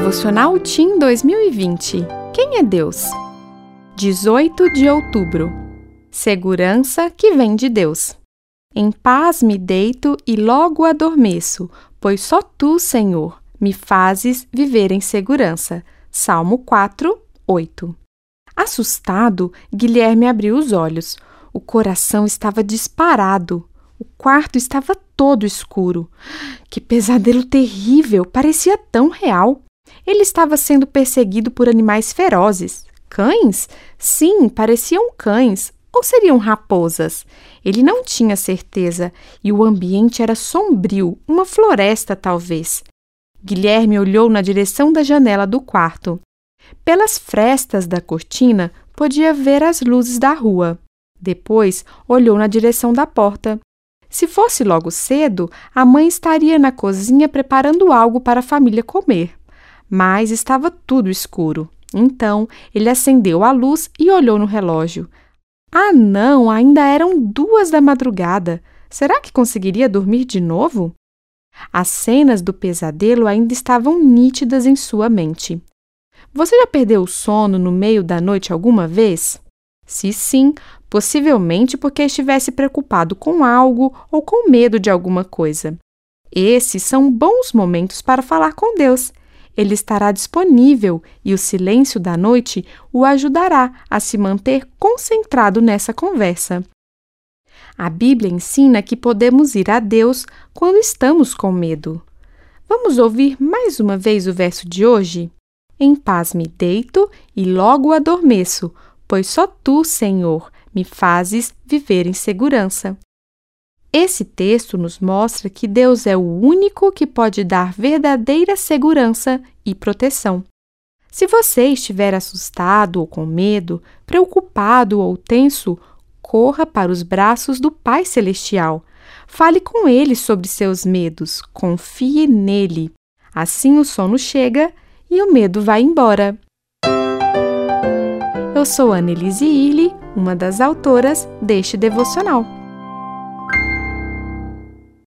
Devocional Tim 2020. Quem é Deus? 18 de outubro. Segurança que vem de Deus. Em paz me deito e logo adormeço, pois só tu, Senhor, me fazes viver em segurança. Salmo 4, 8. Assustado, Guilherme abriu os olhos. O coração estava disparado. O quarto estava todo escuro. Que pesadelo terrível! Parecia tão real. Ele estava sendo perseguido por animais ferozes. Cães? Sim, pareciam cães. Ou seriam raposas? Ele não tinha certeza e o ambiente era sombrio uma floresta, talvez. Guilherme olhou na direção da janela do quarto. Pelas frestas da cortina, podia ver as luzes da rua. Depois, olhou na direção da porta. Se fosse logo cedo, a mãe estaria na cozinha preparando algo para a família comer mas estava tudo escuro. Então ele acendeu a luz e olhou no relógio. Ah, não, ainda eram duas da madrugada. Será que conseguiria dormir de novo? As cenas do pesadelo ainda estavam nítidas em sua mente. Você já perdeu o sono no meio da noite alguma vez? Se sim, possivelmente porque estivesse preocupado com algo ou com medo de alguma coisa. Esses são bons momentos para falar com Deus ele estará disponível e o silêncio da noite o ajudará a se manter concentrado nessa conversa. A Bíblia ensina que podemos ir a Deus quando estamos com medo. Vamos ouvir mais uma vez o verso de hoje? Em paz me deito e logo adormeço, pois só tu, Senhor, me fazes viver em segurança. Esse texto nos mostra que Deus é o único que pode dar verdadeira segurança e proteção. Se você estiver assustado ou com medo, preocupado ou tenso, corra para os braços do Pai Celestial. Fale com Ele sobre seus medos, confie nele. Assim o sono chega e o medo vai embora. Eu sou Annelise Illy, uma das autoras deste devocional.